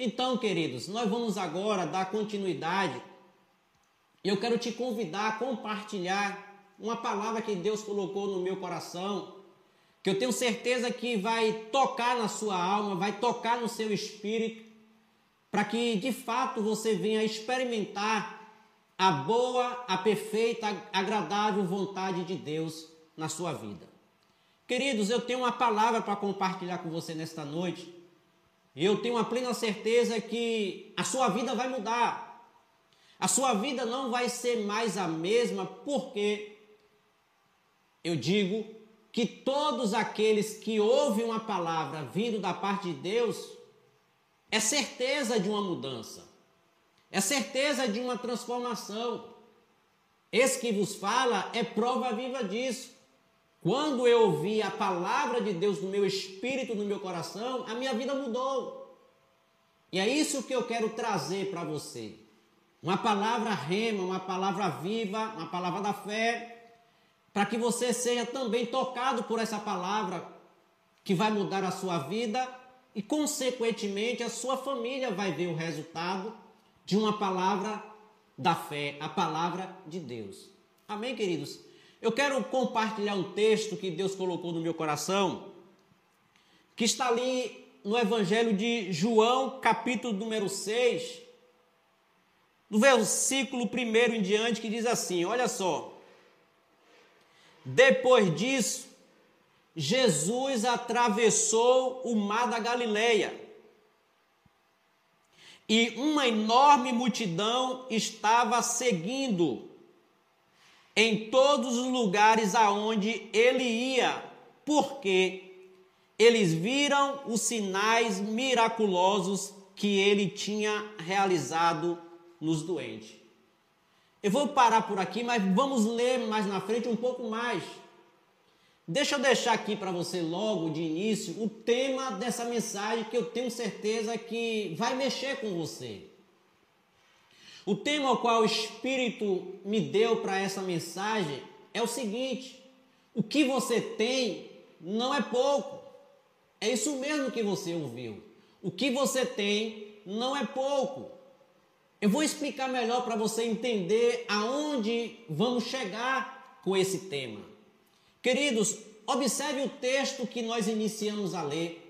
Então, queridos, nós vamos agora dar continuidade. Eu quero te convidar a compartilhar uma palavra que Deus colocou no meu coração, que eu tenho certeza que vai tocar na sua alma, vai tocar no seu espírito, para que de fato você venha experimentar a boa, a perfeita, agradável vontade de Deus na sua vida. Queridos, eu tenho uma palavra para compartilhar com você nesta noite eu tenho uma plena certeza que a sua vida vai mudar. A sua vida não vai ser mais a mesma, porque eu digo que todos aqueles que ouvem uma palavra vindo da parte de Deus é certeza de uma mudança, é certeza de uma transformação. Esse que vos fala é prova viva disso. Quando eu ouvi a palavra de Deus no meu espírito, no meu coração, a minha vida mudou. E é isso que eu quero trazer para você. Uma palavra rema, uma palavra viva, uma palavra da fé, para que você seja também tocado por essa palavra que vai mudar a sua vida e, consequentemente, a sua família vai ver o resultado de uma palavra da fé, a palavra de Deus. Amém, queridos? Eu quero compartilhar um texto que Deus colocou no meu coração, que está ali no Evangelho de João, capítulo número 6, do versículo 1 em diante, que diz assim: Olha só. Depois disso, Jesus atravessou o mar da Galileia. E uma enorme multidão estava seguindo em todos os lugares aonde ele ia, porque eles viram os sinais miraculosos que ele tinha realizado nos doentes. Eu vou parar por aqui, mas vamos ler mais na frente um pouco mais. Deixa eu deixar aqui para você logo de início o tema dessa mensagem que eu tenho certeza que vai mexer com você. O tema ao qual o Espírito me deu para essa mensagem é o seguinte: o que você tem não é pouco. É isso mesmo que você ouviu. O que você tem não é pouco. Eu vou explicar melhor para você entender aonde vamos chegar com esse tema. Queridos, observe o texto que nós iniciamos a ler.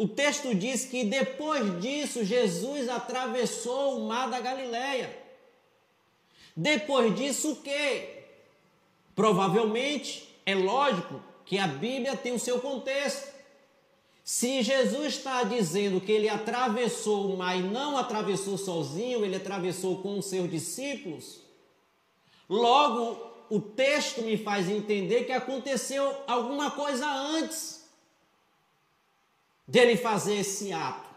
O texto diz que depois disso Jesus atravessou o mar da Galileia. Depois disso o quê? Provavelmente é lógico que a Bíblia tem o seu contexto. Se Jesus está dizendo que ele atravessou o mar e não atravessou sozinho, ele atravessou com os seus discípulos, logo o texto me faz entender que aconteceu alguma coisa antes dele fazer esse ato.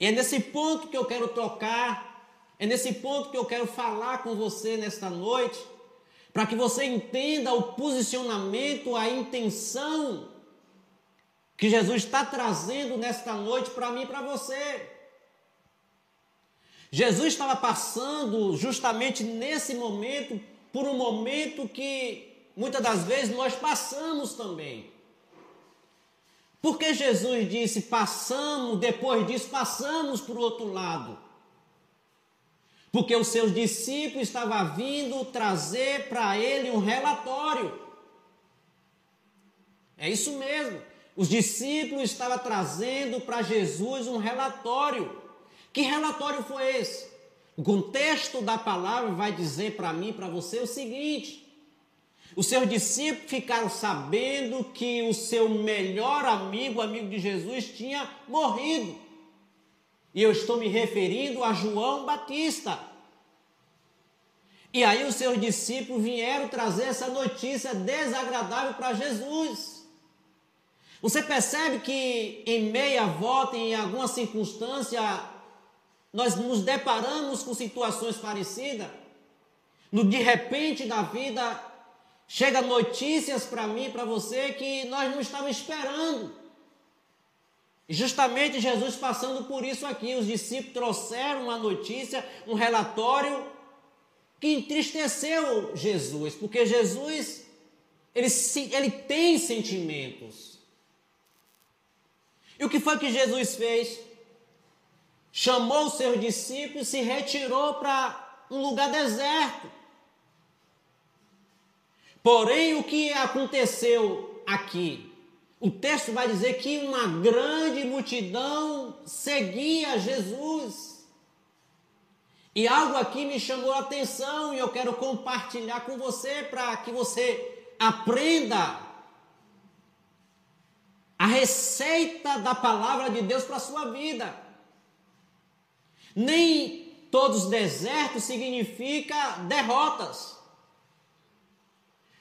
E é nesse ponto que eu quero tocar, é nesse ponto que eu quero falar com você nesta noite, para que você entenda o posicionamento, a intenção que Jesus está trazendo nesta noite para mim e para você. Jesus estava passando justamente nesse momento por um momento que muitas das vezes nós passamos também. Porque Jesus disse: passamos, depois disso, passamos para o outro lado. Porque os seus discípulos estavam vindo trazer para ele um relatório. É isso mesmo. Os discípulos estavam trazendo para Jesus um relatório. Que relatório foi esse? O contexto da palavra vai dizer para mim, para você, o seguinte: os seus discípulos ficaram sabendo que o seu melhor amigo, amigo de Jesus, tinha morrido. E eu estou me referindo a João Batista. E aí os seus discípulos vieram trazer essa notícia desagradável para Jesus. Você percebe que em meia volta, em alguma circunstância, nós nos deparamos com situações parecidas? No de repente da vida, Chega notícias para mim para você que nós não estávamos esperando. Justamente Jesus passando por isso aqui, os discípulos trouxeram uma notícia, um relatório que entristeceu Jesus, porque Jesus ele, ele tem sentimentos. E o que foi que Jesus fez? chamou os seus discípulos e se retirou para um lugar deserto. Porém, o que aconteceu aqui? O texto vai dizer que uma grande multidão seguia Jesus. E algo aqui me chamou a atenção e eu quero compartilhar com você para que você aprenda a receita da palavra de Deus para a sua vida. Nem todos os desertos significa derrotas.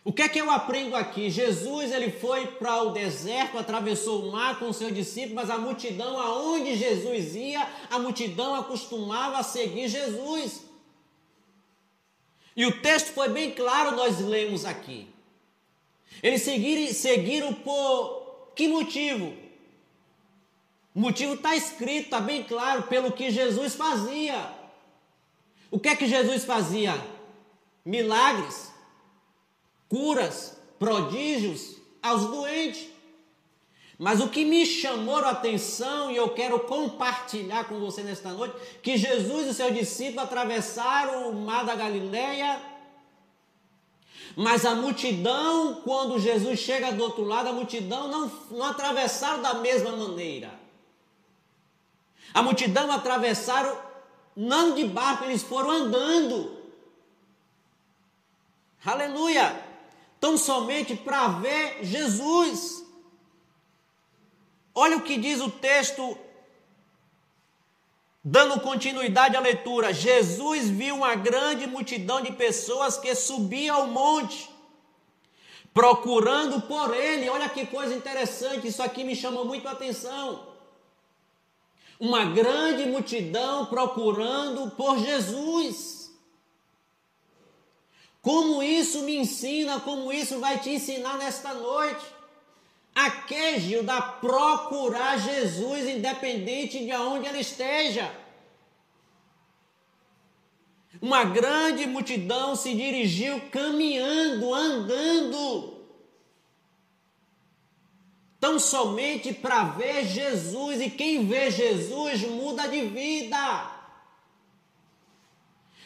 O que é que eu aprendo aqui? Jesus ele foi para o deserto, atravessou o mar com seus discípulos, mas a multidão aonde Jesus ia, a multidão acostumava a seguir Jesus. E o texto foi bem claro, nós lemos aqui. Eles seguiram, seguiram por que motivo? O motivo está escrito, está bem claro, pelo que Jesus fazia. O que é que Jesus fazia? Milagres curas, prodígios aos doentes. Mas o que me chamou a atenção e eu quero compartilhar com você nesta noite, que Jesus e seus discípulos atravessaram o mar da Galileia, mas a multidão, quando Jesus chega do outro lado, a multidão não, não atravessaram da mesma maneira. A multidão atravessaram não de barco, eles foram andando. Aleluia! Tão somente para ver Jesus. Olha o que diz o texto, dando continuidade à leitura. Jesus viu uma grande multidão de pessoas que subiam ao monte, procurando por ele. Olha que coisa interessante, isso aqui me chamou muito a atenção. Uma grande multidão procurando por Jesus. Como isso me ensina, como isso vai te ensinar nesta noite. A que, Gilda, procurar Jesus independente de onde ele esteja. Uma grande multidão se dirigiu caminhando, andando, tão somente para ver Jesus, e quem vê Jesus muda de vida.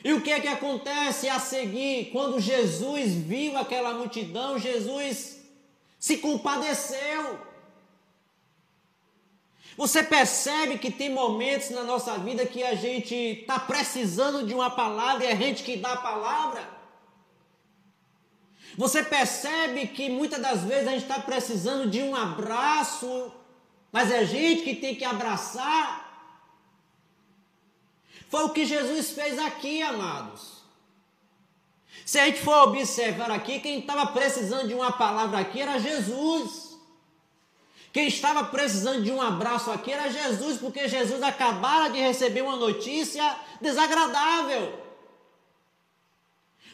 E o que é que acontece a seguir? Quando Jesus viu aquela multidão, Jesus se compadeceu. Você percebe que tem momentos na nossa vida que a gente está precisando de uma palavra e é a gente que dá a palavra? Você percebe que muitas das vezes a gente está precisando de um abraço, mas é a gente que tem que abraçar? Foi o que Jesus fez aqui, amados. Se a gente for observar aqui, quem estava precisando de uma palavra aqui era Jesus. Quem estava precisando de um abraço aqui era Jesus, porque Jesus acabara de receber uma notícia desagradável.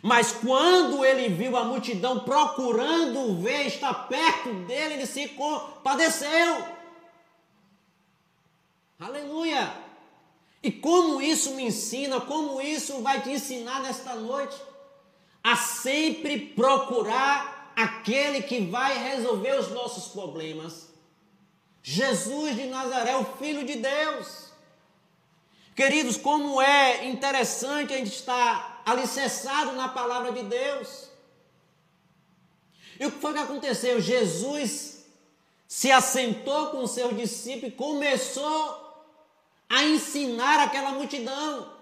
Mas quando ele viu a multidão procurando ver, estar perto dele, ele se compadeceu. Aleluia! E como isso me ensina, como isso vai te ensinar nesta noite? A sempre procurar aquele que vai resolver os nossos problemas. Jesus de Nazaré, o Filho de Deus. Queridos, como é interessante a gente estar alicerçado na palavra de Deus. E o que foi que aconteceu? Jesus se assentou com seus discípulos e começou a ensinar aquela multidão.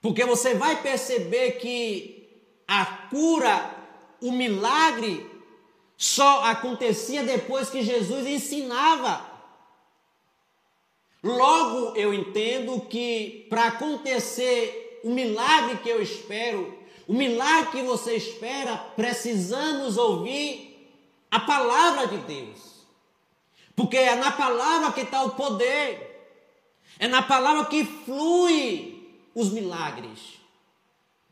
Porque você vai perceber que a cura, o milagre, só acontecia depois que Jesus ensinava. Logo eu entendo que para acontecer o milagre que eu espero, o milagre que você espera, precisamos ouvir a palavra de Deus. Porque é na palavra que está o poder. É na palavra que flui os milagres.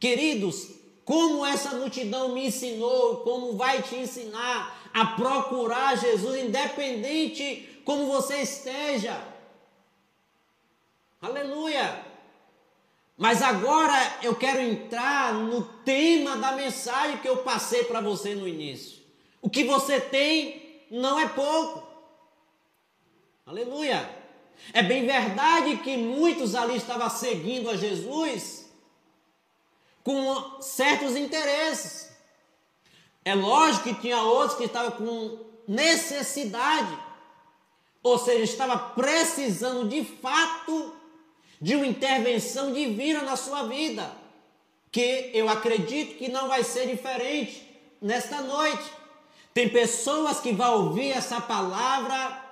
Queridos, como essa multidão me ensinou, como vai te ensinar a procurar Jesus, independente como você esteja. Aleluia! Mas agora eu quero entrar no tema da mensagem que eu passei para você no início. O que você tem não é pouco. Aleluia! É bem verdade que muitos ali estavam seguindo a Jesus com certos interesses. É lógico que tinha outros que estavam com necessidade, ou seja, estava precisando de fato de uma intervenção divina na sua vida, que eu acredito que não vai ser diferente nesta noite. Tem pessoas que vão ouvir essa palavra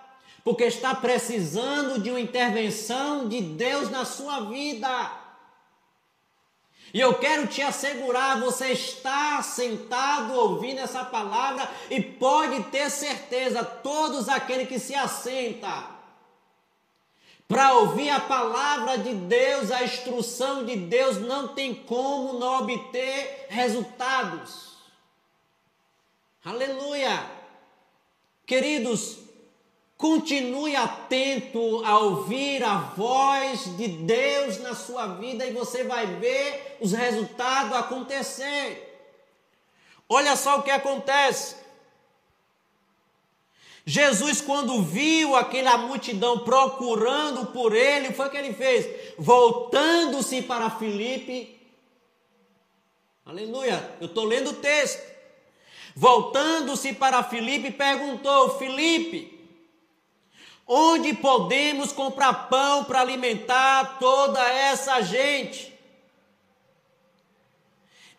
porque está precisando de uma intervenção de Deus na sua vida. E eu quero te assegurar, você está sentado ouvindo essa palavra e pode ter certeza, todos aqueles que se assentam para ouvir a palavra de Deus, a instrução de Deus, não tem como não obter resultados. Aleluia! Queridos, Continue atento a ouvir a voz de Deus na sua vida e você vai ver os resultados acontecer. Olha só o que acontece. Jesus, quando viu aquela multidão procurando por ele, foi o que ele fez? Voltando-se para Filipe. Aleluia, eu estou lendo o texto. Voltando-se para Filipe, perguntou: Filipe, Onde podemos comprar pão para alimentar toda essa gente?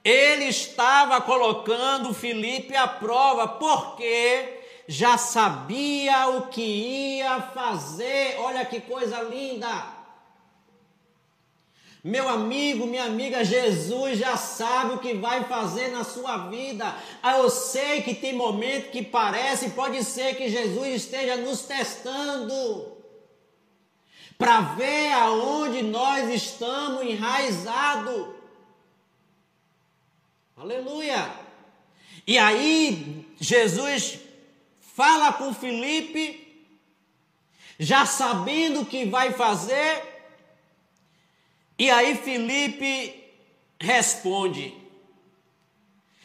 Ele estava colocando Felipe à prova, porque já sabia o que ia fazer. Olha que coisa linda! Meu amigo, minha amiga, Jesus já sabe o que vai fazer na sua vida. Ah, eu sei que tem momento que parece, pode ser que Jesus esteja nos testando para ver aonde nós estamos enraizados. Aleluia! E aí Jesus fala com Felipe, já sabendo o que vai fazer, e aí Felipe responde: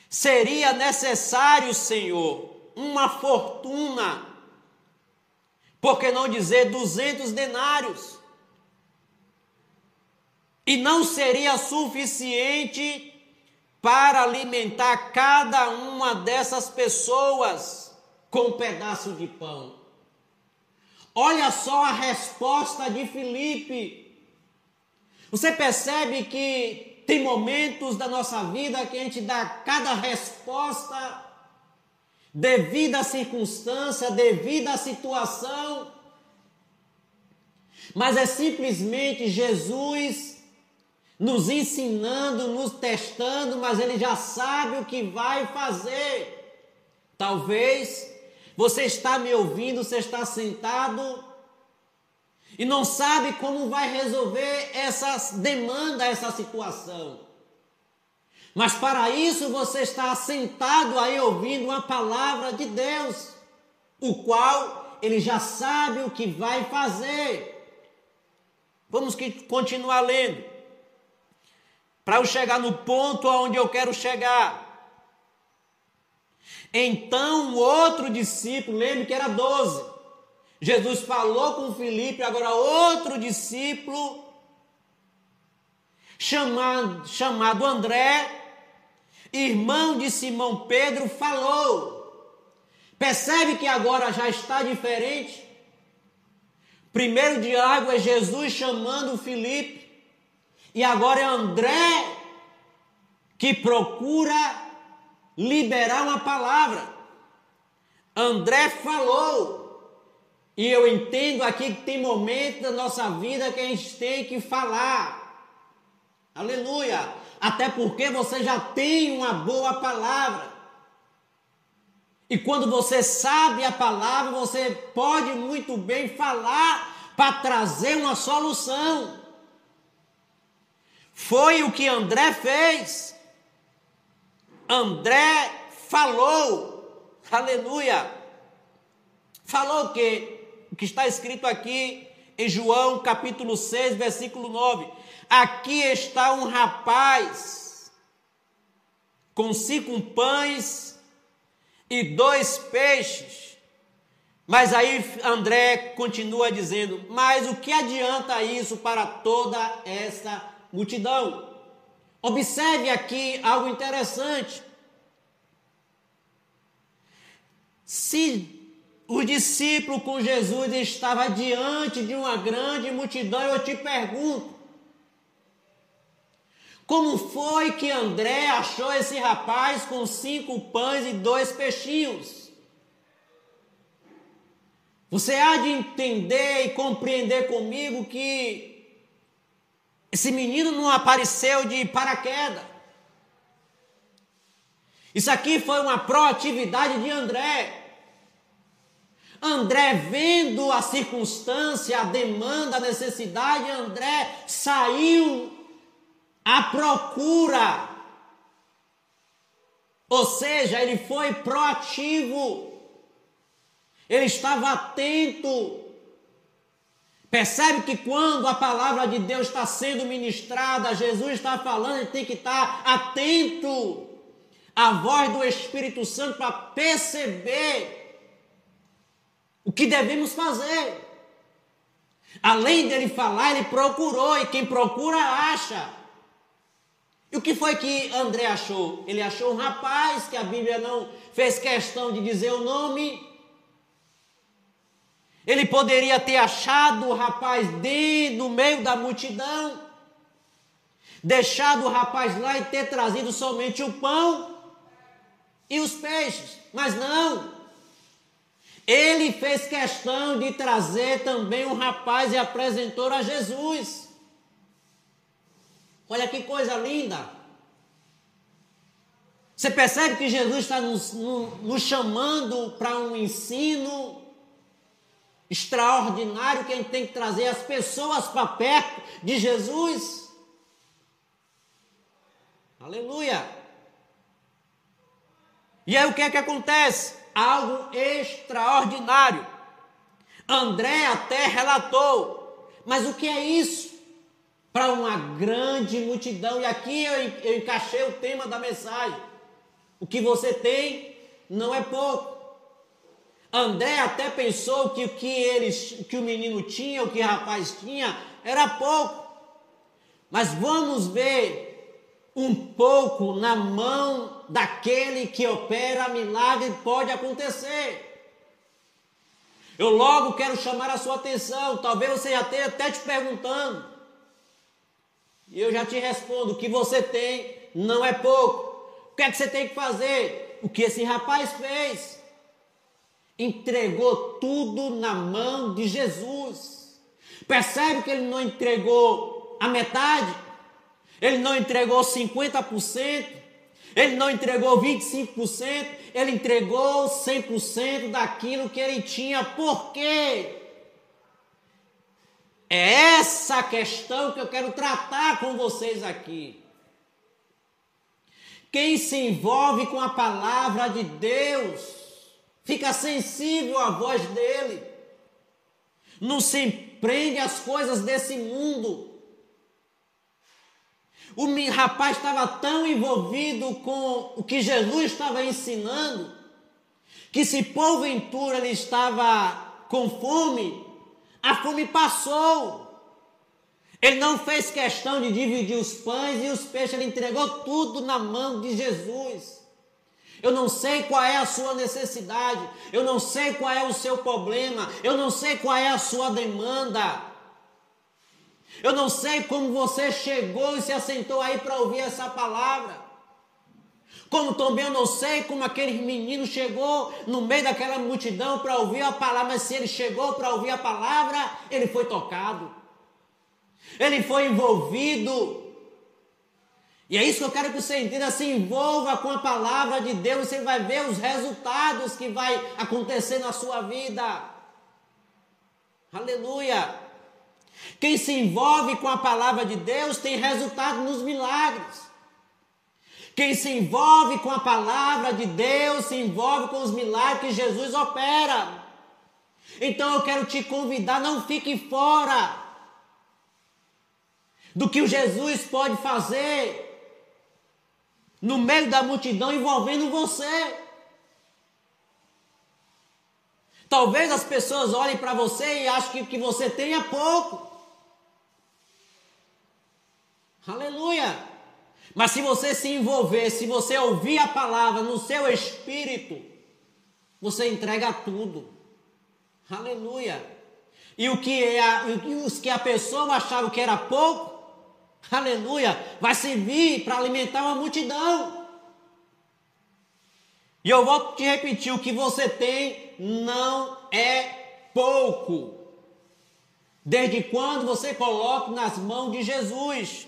Seria necessário, Senhor, uma fortuna, por que não dizer duzentos denários? E não seria suficiente para alimentar cada uma dessas pessoas com um pedaço de pão. Olha só a resposta de Filipe. Você percebe que tem momentos da nossa vida que a gente dá cada resposta devido à circunstância, devido à situação, mas é simplesmente Jesus nos ensinando, nos testando, mas ele já sabe o que vai fazer. Talvez você está me ouvindo, você está sentado e não sabe como vai resolver essa demanda, essa situação. Mas para isso você está sentado aí ouvindo uma palavra de Deus, o qual ele já sabe o que vai fazer. Vamos continuar lendo. Para eu chegar no ponto aonde eu quero chegar. Então, o outro discípulo, lembre que era doze Jesus falou com Filipe, agora outro discípulo, chamado, chamado André, irmão de Simão Pedro, falou. Percebe que agora já está diferente? Primeiro diálogo é Jesus chamando Filipe, e agora é André que procura liberar uma palavra. André falou, e eu entendo aqui que tem momentos da nossa vida que a gente tem que falar. Aleluia! Até porque você já tem uma boa palavra. E quando você sabe a palavra, você pode muito bem falar para trazer uma solução. Foi o que André fez. André falou. Aleluia! Falou o quê? O que está escrito aqui em João capítulo 6, versículo 9. Aqui está um rapaz com cinco pães e dois peixes. Mas aí André continua dizendo: Mas o que adianta isso para toda essa multidão? Observe aqui algo interessante. Se o discípulo com Jesus estava diante de uma grande multidão, eu te pergunto: como foi que André achou esse rapaz com cinco pães e dois peixinhos? Você há de entender e compreender comigo que esse menino não apareceu de paraquedas. Isso aqui foi uma proatividade de André. André, vendo a circunstância, a demanda, a necessidade, André saiu à procura. Ou seja, ele foi proativo. Ele estava atento. Percebe que quando a palavra de Deus está sendo ministrada, Jesus está falando, ele tem que estar atento à voz do Espírito Santo para perceber o que devemos fazer. Além dele falar, ele procurou, e quem procura acha. E o que foi que André achou? Ele achou um rapaz que a Bíblia não fez questão de dizer o nome, ele poderia ter achado o rapaz de, no meio da multidão, deixado o rapaz lá e ter trazido somente o pão e os peixes, mas não. Ele fez questão de trazer também um rapaz e apresentou a Jesus. Olha que coisa linda. Você percebe que Jesus está nos, nos chamando para um ensino extraordinário que a gente tem que trazer as pessoas para perto de Jesus. Aleluia! E aí o que é que acontece? Algo extraordinário. André até relatou, mas o que é isso? Para uma grande multidão, e aqui eu, eu encaixei o tema da mensagem. O que você tem não é pouco. André até pensou que o que, eles, que o menino tinha, o que o rapaz tinha, era pouco. Mas vamos ver um pouco na mão daquele que opera milagre pode acontecer. Eu logo quero chamar a sua atenção. Talvez você já esteja até te perguntando. E eu já te respondo: o que você tem não é pouco. O que é que você tem que fazer? O que esse rapaz fez? entregou tudo na mão de Jesus. Percebe que ele não entregou a metade? Ele não entregou 50%, ele não entregou 25%, ele entregou 100% daquilo que ele tinha. Por quê? É essa questão que eu quero tratar com vocês aqui. Quem se envolve com a palavra de Deus, fica sensível à voz dele, não se prende às coisas desse mundo. O rapaz estava tão envolvido com o que Jesus estava ensinando, que se porventura ele estava com fome, a fome passou. Ele não fez questão de dividir os pães e os peixes, ele entregou tudo na mão de Jesus. Eu não sei qual é a sua necessidade, eu não sei qual é o seu problema, eu não sei qual é a sua demanda. Eu não sei como você chegou e se assentou aí para ouvir essa palavra. Como também eu não sei como aquele menino chegou no meio daquela multidão para ouvir a palavra, mas se ele chegou para ouvir a palavra, ele foi tocado. Ele foi envolvido e é isso que eu quero que você entenda, se envolva com a palavra de Deus, você vai ver os resultados que vai acontecer na sua vida. Aleluia! Quem se envolve com a palavra de Deus tem resultado nos milagres. Quem se envolve com a palavra de Deus se envolve com os milagres que Jesus opera. Então eu quero te convidar, não fique fora do que o Jesus pode fazer no meio da multidão envolvendo você. Talvez as pessoas olhem para você e achem que o que você tem é pouco. Aleluia! Mas se você se envolver, se você ouvir a palavra no seu espírito, você entrega tudo. Aleluia! E o que é a, os que a pessoa achava que era pouco, aleluia, vai servir para alimentar uma multidão. E eu volto te repetir: o que você tem não é pouco. Desde quando você coloca nas mãos de Jesus.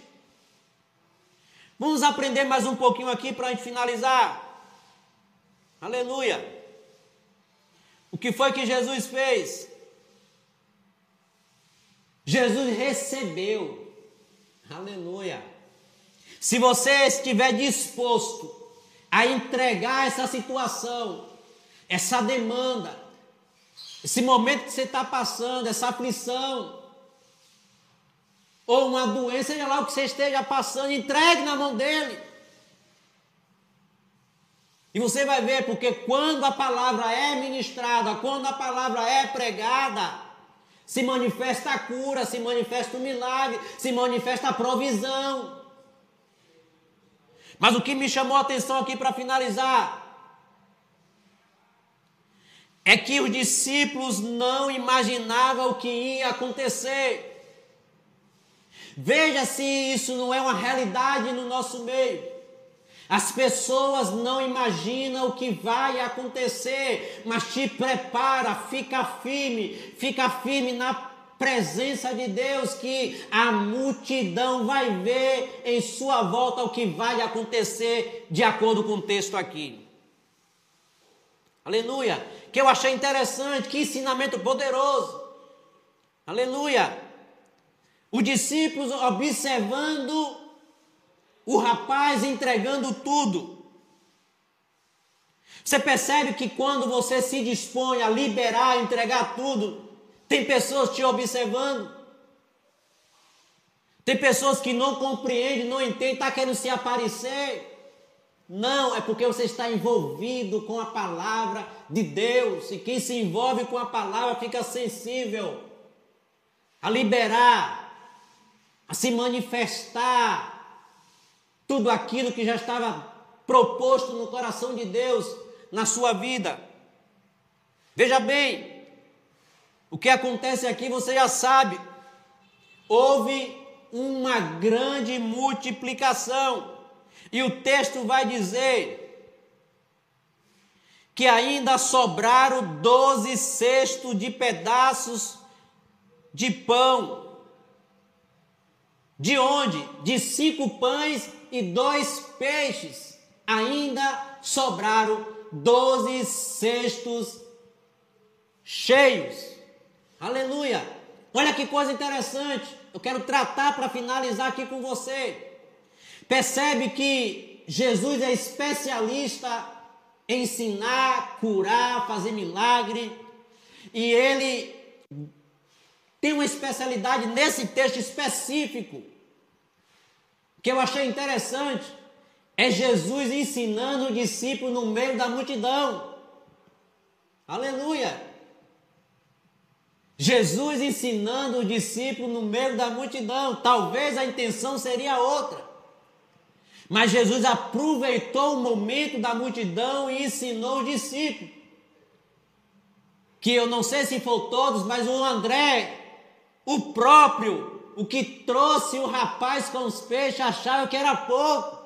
Vamos aprender mais um pouquinho aqui para a gente finalizar. Aleluia. O que foi que Jesus fez? Jesus recebeu. Aleluia. Se você estiver disposto a entregar essa situação, essa demanda, esse momento que você está passando, essa aflição, ou uma doença, seja lá o que você esteja passando, entregue na mão dele. E você vai ver, porque quando a palavra é ministrada, quando a palavra é pregada, se manifesta a cura, se manifesta o milagre, se manifesta a provisão. Mas o que me chamou a atenção aqui para finalizar é que os discípulos não imaginavam o que ia acontecer. Veja se isso não é uma realidade no nosso meio. As pessoas não imaginam o que vai acontecer, mas te prepara, fica firme, fica firme na presença de Deus, que a multidão vai ver em sua volta o que vai acontecer, de acordo com o texto aqui. Aleluia! Que eu achei interessante, que ensinamento poderoso. Aleluia! Os discípulos observando o rapaz entregando tudo. Você percebe que quando você se dispõe a liberar, entregar tudo, tem pessoas te observando. Tem pessoas que não compreendem, não entendem, está querendo se aparecer. Não, é porque você está envolvido com a palavra de Deus. E quem se envolve com a palavra fica sensível a liberar, a se manifestar tudo aquilo que já estava proposto no coração de Deus na sua vida. Veja bem, o que acontece aqui você já sabe. Houve uma grande multiplicação. E o texto vai dizer que ainda sobraram doze cestos de pedaços de pão. De onde? De cinco pães e dois peixes. Ainda sobraram doze cestos cheios. Aleluia! Olha que coisa interessante. Eu quero tratar para finalizar aqui com você. Percebe que Jesus é especialista em ensinar, curar, fazer milagre. E ele tem uma especialidade nesse texto específico que eu achei interessante é Jesus ensinando o discípulo no meio da multidão. Aleluia! Jesus ensinando o discípulo no meio da multidão. Talvez a intenção seria outra. Mas Jesus aproveitou o momento da multidão e ensinou o discípulo. Que eu não sei se for todos, mas o André, o próprio, o que trouxe o rapaz com os peixes achava que era pouco.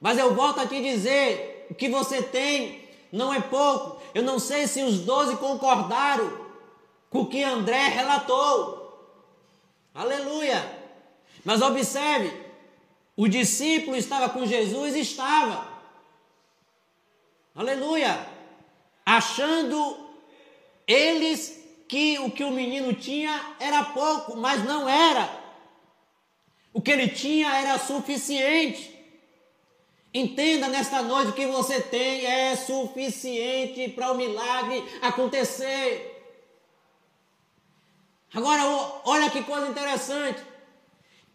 Mas eu volto a dizer: o que você tem não é pouco. Eu não sei se os doze concordaram com o que André relatou. Aleluia! Mas observe: o discípulo estava com Jesus? Estava. Aleluia! Achando eles que o que o menino tinha era pouco, mas não era. O que ele tinha era suficiente. Entenda nesta noite que você tem é suficiente para o milagre acontecer. Agora, olha que coisa interessante.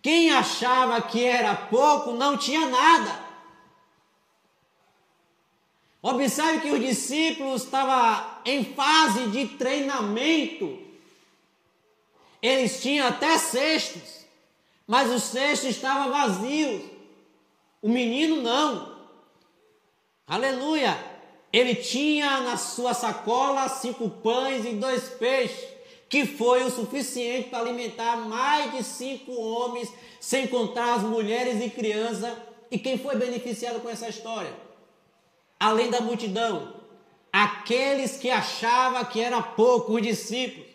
Quem achava que era pouco não tinha nada. Observe que os discípulos estavam em fase de treinamento. Eles tinham até cestos, mas o cesto estava vazio. O menino não. Aleluia! Ele tinha na sua sacola cinco pães e dois peixes, que foi o suficiente para alimentar mais de cinco homens, sem contar as mulheres e crianças. E quem foi beneficiado com essa história? Além da multidão, aqueles que achavam que era pouco, os discípulos.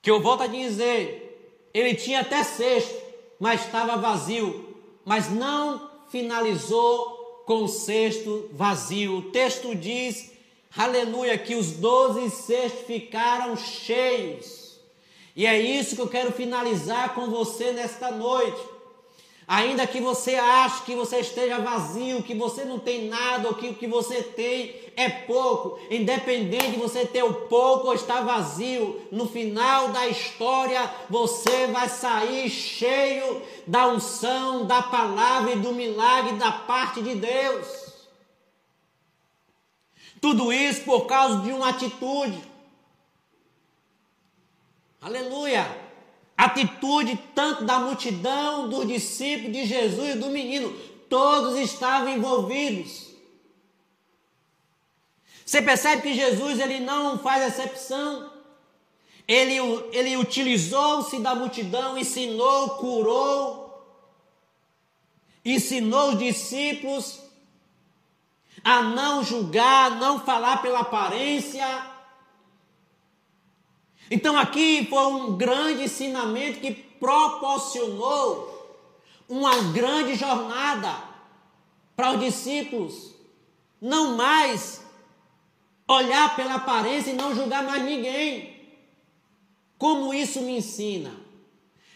Que eu volto a dizer, ele tinha até cesto, mas estava vazio, mas não finalizou com o cesto vazio. O texto diz, aleluia, que os doze cestos ficaram cheios. E é isso que eu quero finalizar com você nesta noite. Ainda que você ache que você esteja vazio, que você não tem nada, ou que o que você tem é pouco, independente de você ter o pouco ou estar vazio, no final da história você vai sair cheio da unção, da palavra e do milagre da parte de Deus. Tudo isso por causa de uma atitude. Aleluia! atitude tanto da multidão, dos discípulos de Jesus e do menino, todos estavam envolvidos. Você percebe que Jesus ele não faz exceção. Ele, ele utilizou-se da multidão, ensinou, curou, ensinou os discípulos a não julgar, não falar pela aparência, então aqui foi um grande ensinamento que proporcionou uma grande jornada para os discípulos. Não mais olhar pela aparência e não julgar mais ninguém. Como isso me ensina?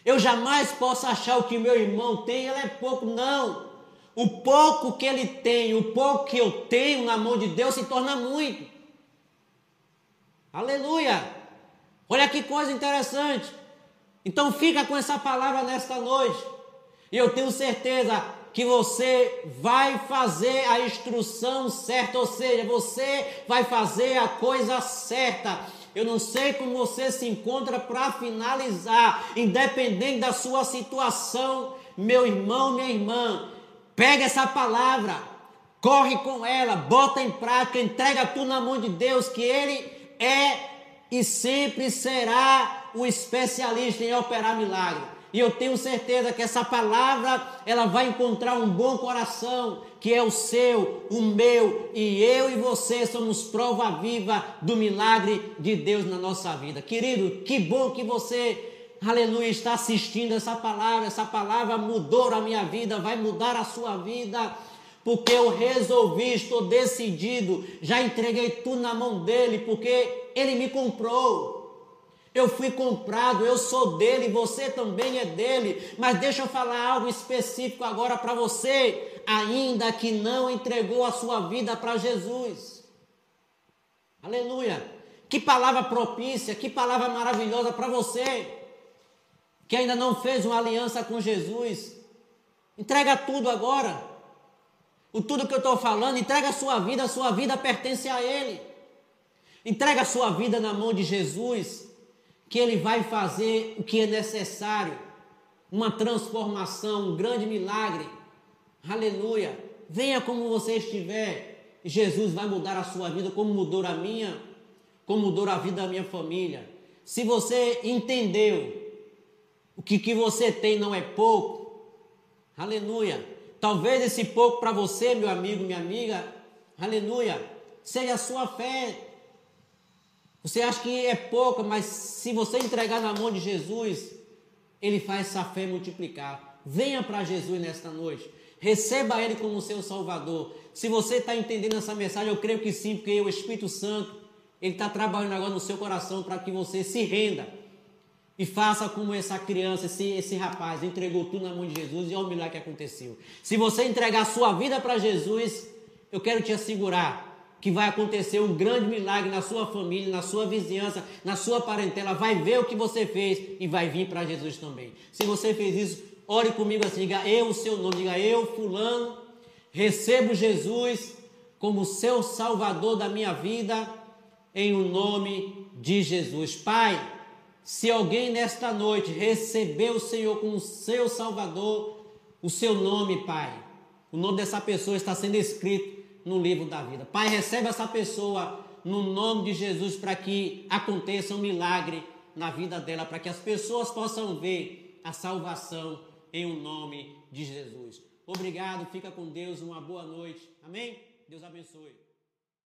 Eu jamais posso achar o que meu irmão tem, ele é pouco, não. O pouco que ele tem, o pouco que eu tenho na mão de Deus se torna muito. Aleluia! Olha que coisa interessante. Então fica com essa palavra nesta noite. E eu tenho certeza que você vai fazer a instrução certa, ou seja, você vai fazer a coisa certa. Eu não sei como você se encontra para finalizar, independente da sua situação, meu irmão, minha irmã. Pega essa palavra, corre com ela, bota em prática, entrega tudo na mão de Deus, que Ele é e sempre será o especialista em operar milagre. E eu tenho certeza que essa palavra ela vai encontrar um bom coração, que é o seu, o meu, e eu e você somos prova viva do milagre de Deus na nossa vida. Querido, que bom que você, aleluia, está assistindo essa palavra. Essa palavra mudou a minha vida, vai mudar a sua vida porque eu resolvi, estou decidido, já entreguei tudo na mão dele, porque ele me comprou. Eu fui comprado, eu sou dele, você também é dele. Mas deixa eu falar algo específico agora para você, ainda que não entregou a sua vida para Jesus. Aleluia. Que palavra propícia, que palavra maravilhosa para você que ainda não fez uma aliança com Jesus. Entrega tudo agora. O tudo que eu estou falando, entrega a sua vida, a sua vida pertence a Ele. Entrega a sua vida na mão de Jesus, que Ele vai fazer o que é necessário. Uma transformação, um grande milagre. Aleluia. Venha como você estiver. Jesus vai mudar a sua vida, como mudou a minha, como mudou a vida da minha família. Se você entendeu o que, que você tem não é pouco, aleluia Talvez esse pouco para você, meu amigo, minha amiga, aleluia, seja a sua fé. Você acha que é pouco, mas se você entregar na mão de Jesus, Ele faz essa fé multiplicar. Venha para Jesus nesta noite. Receba Ele como seu Salvador. Se você está entendendo essa mensagem, eu creio que sim, porque o Espírito Santo, Ele está trabalhando agora no seu coração para que você se renda e faça como essa criança, esse, esse rapaz, entregou tudo na mão de Jesus e olha o milagre que aconteceu. Se você entregar a sua vida para Jesus, eu quero te assegurar que vai acontecer um grande milagre na sua família, na sua vizinhança, na sua parentela. Vai ver o que você fez e vai vir para Jesus também. Se você fez isso, ore comigo assim, diga eu o seu nome, diga eu, fulano, recebo Jesus como seu Salvador da minha vida, em o nome de Jesus. Pai, se alguém nesta noite recebeu o Senhor como seu Salvador, o seu nome, Pai, o nome dessa pessoa está sendo escrito no livro da vida. Pai, recebe essa pessoa no nome de Jesus para que aconteça um milagre na vida dela, para que as pessoas possam ver a salvação em o um nome de Jesus. Obrigado, fica com Deus, uma boa noite. Amém? Deus abençoe.